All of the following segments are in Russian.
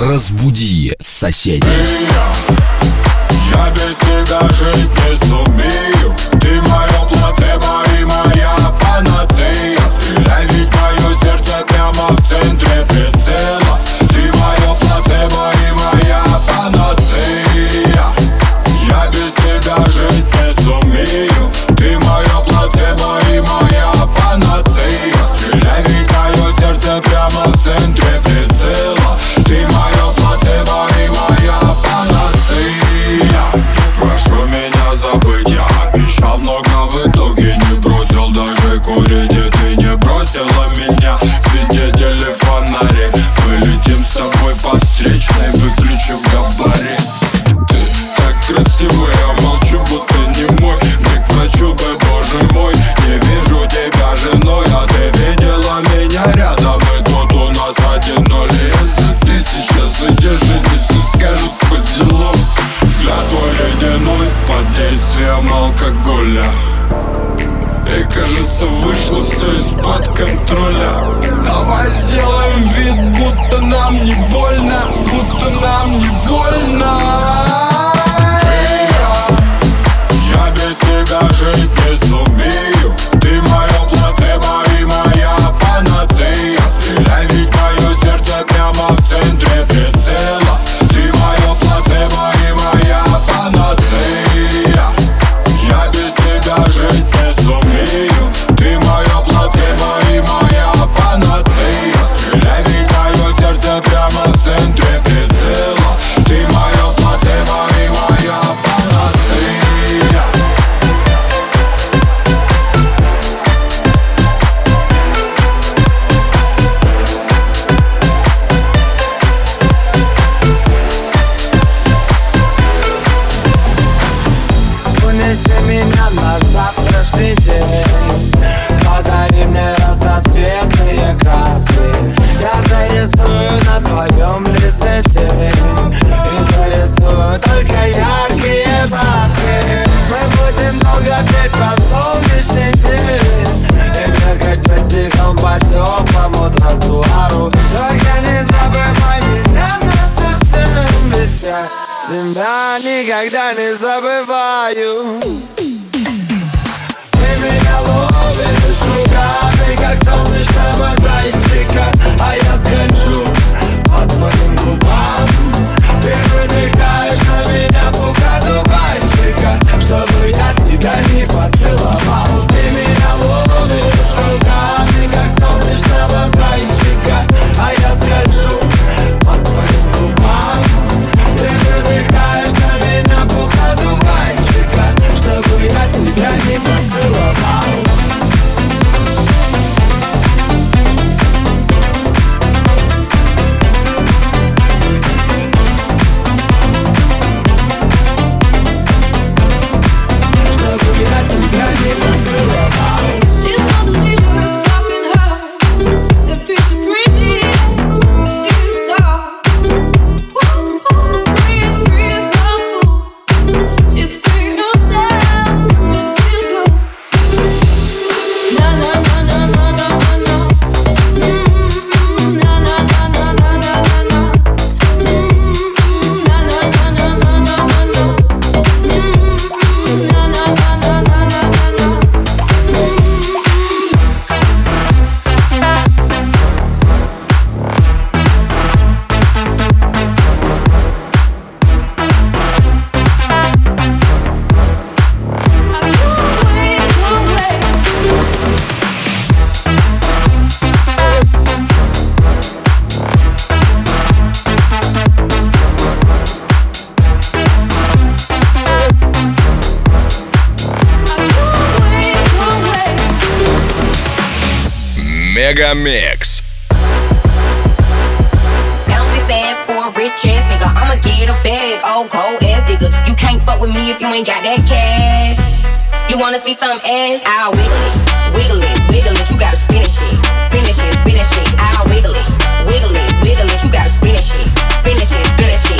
Разбуди соседей. Я без тебя жить не сумею, ты моя cause I've been Мегамикс. ass for a rich ass nigga. I'ma get a bag, oh, old gold ass nigga. You can't fuck with me if you ain't got that cash. You wanna see some ass? I'll wiggle it, wiggle it, wiggle it. You gotta spin it shit, spin it shit, spin it shit. I'll wiggle it, wiggle it, wiggle it. You gotta spin it shit, spin it shit, spin it shit.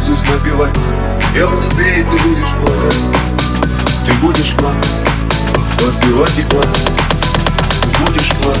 наизусть набивать Я успею, ты будешь плакать. Ты будешь плакать. Подбивать и плакать. Ты будешь плакать.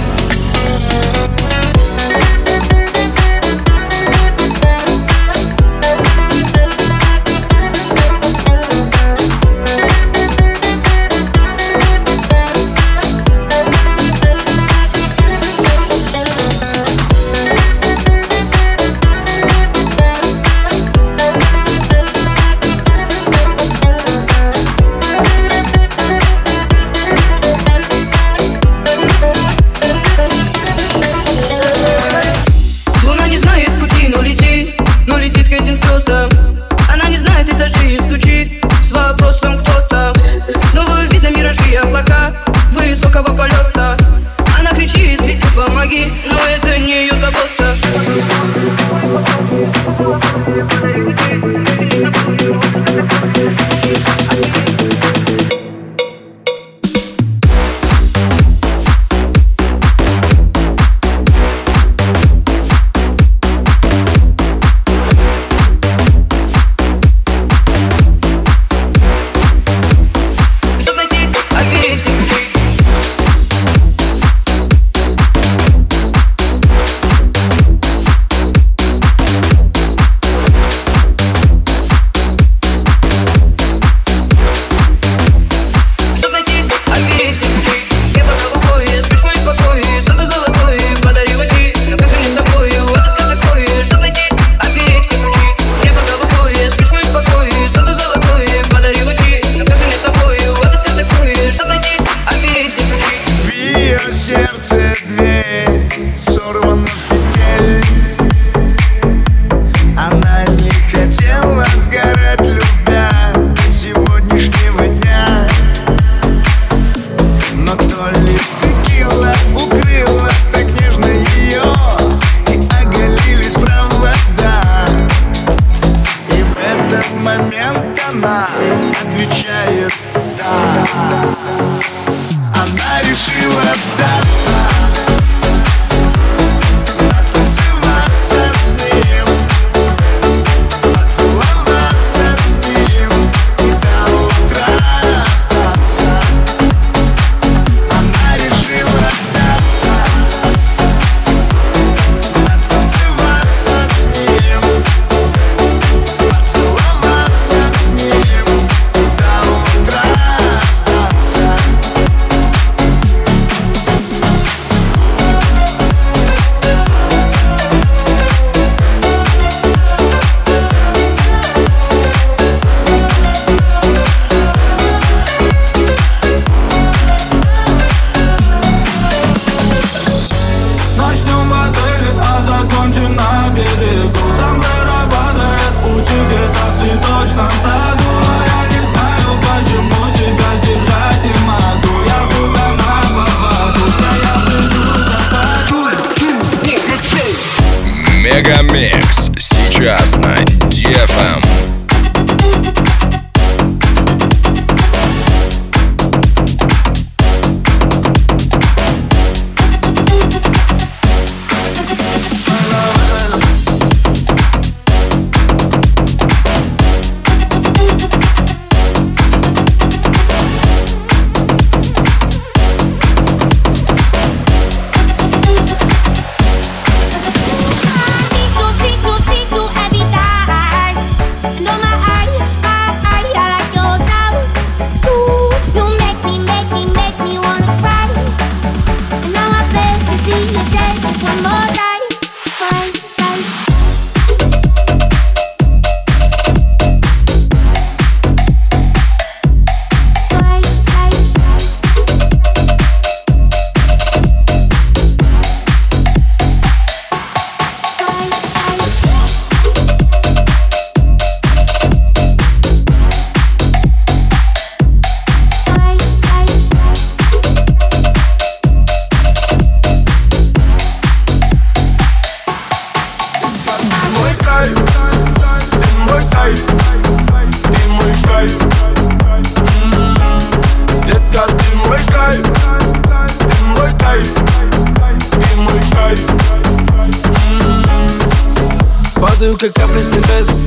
вес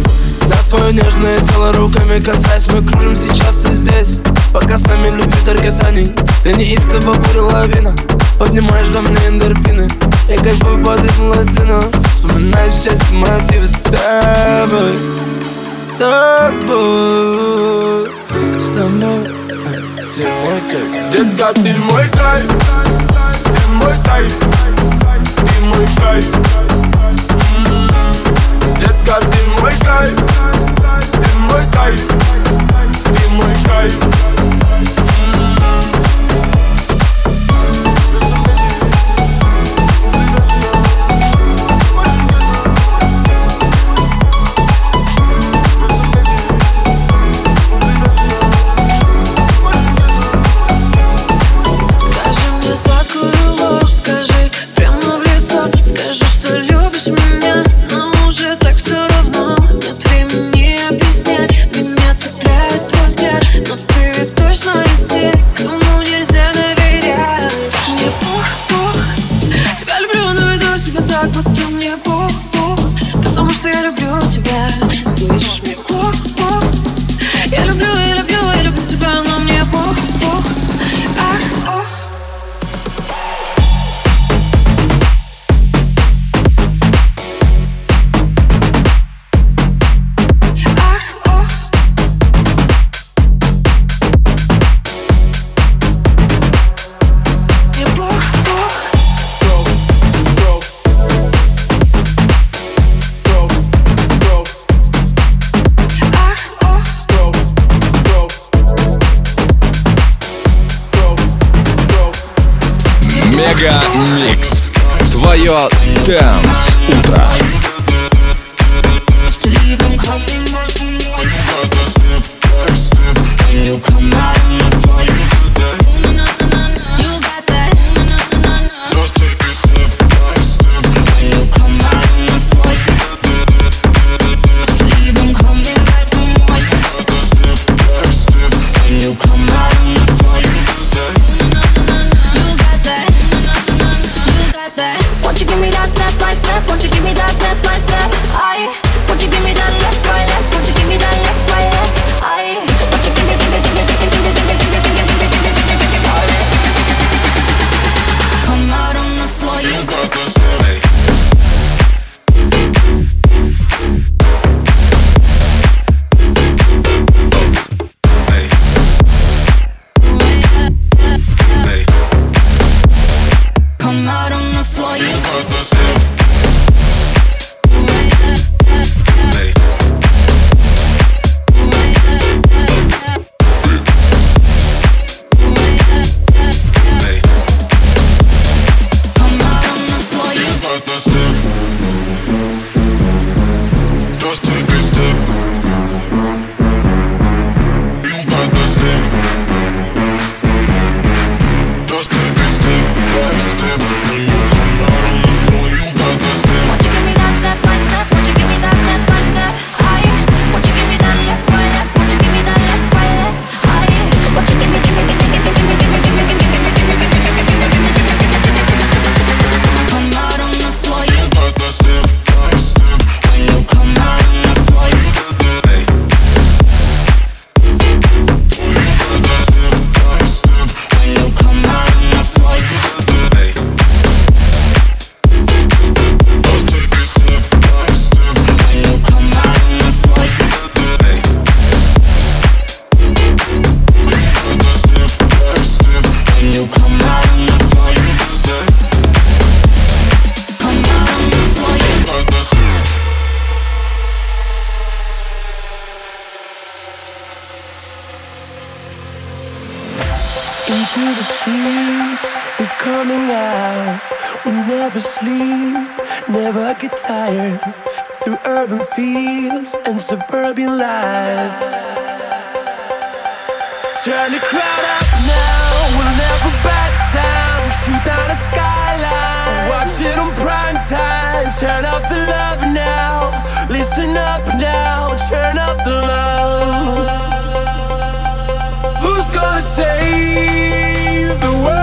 Да, твое нежное тело руками касаясь Мы кружим сейчас и здесь. Пока с нами любви таргазаний Ты неистово бурила лавина, Поднимаешь во мне эндорфины Я кайфую под ритм латино. Вспоминаю все мотивы с тобой с Тобой С тобой. Ты мой кайф. Детка, ты мой кайф. Ты мой кайф. Ты мой кайф. Got in my time, in my time, in my time, Мега Микс. Твое Дэнс Утро. You come out We're coming out. We never sleep, never get tired. Through urban fields and suburban life. Turn the crowd up now, we'll never back down. Shoot down the skyline, watch it on prime time. Turn up the love now, listen up now, turn up the love. Who's gonna save the world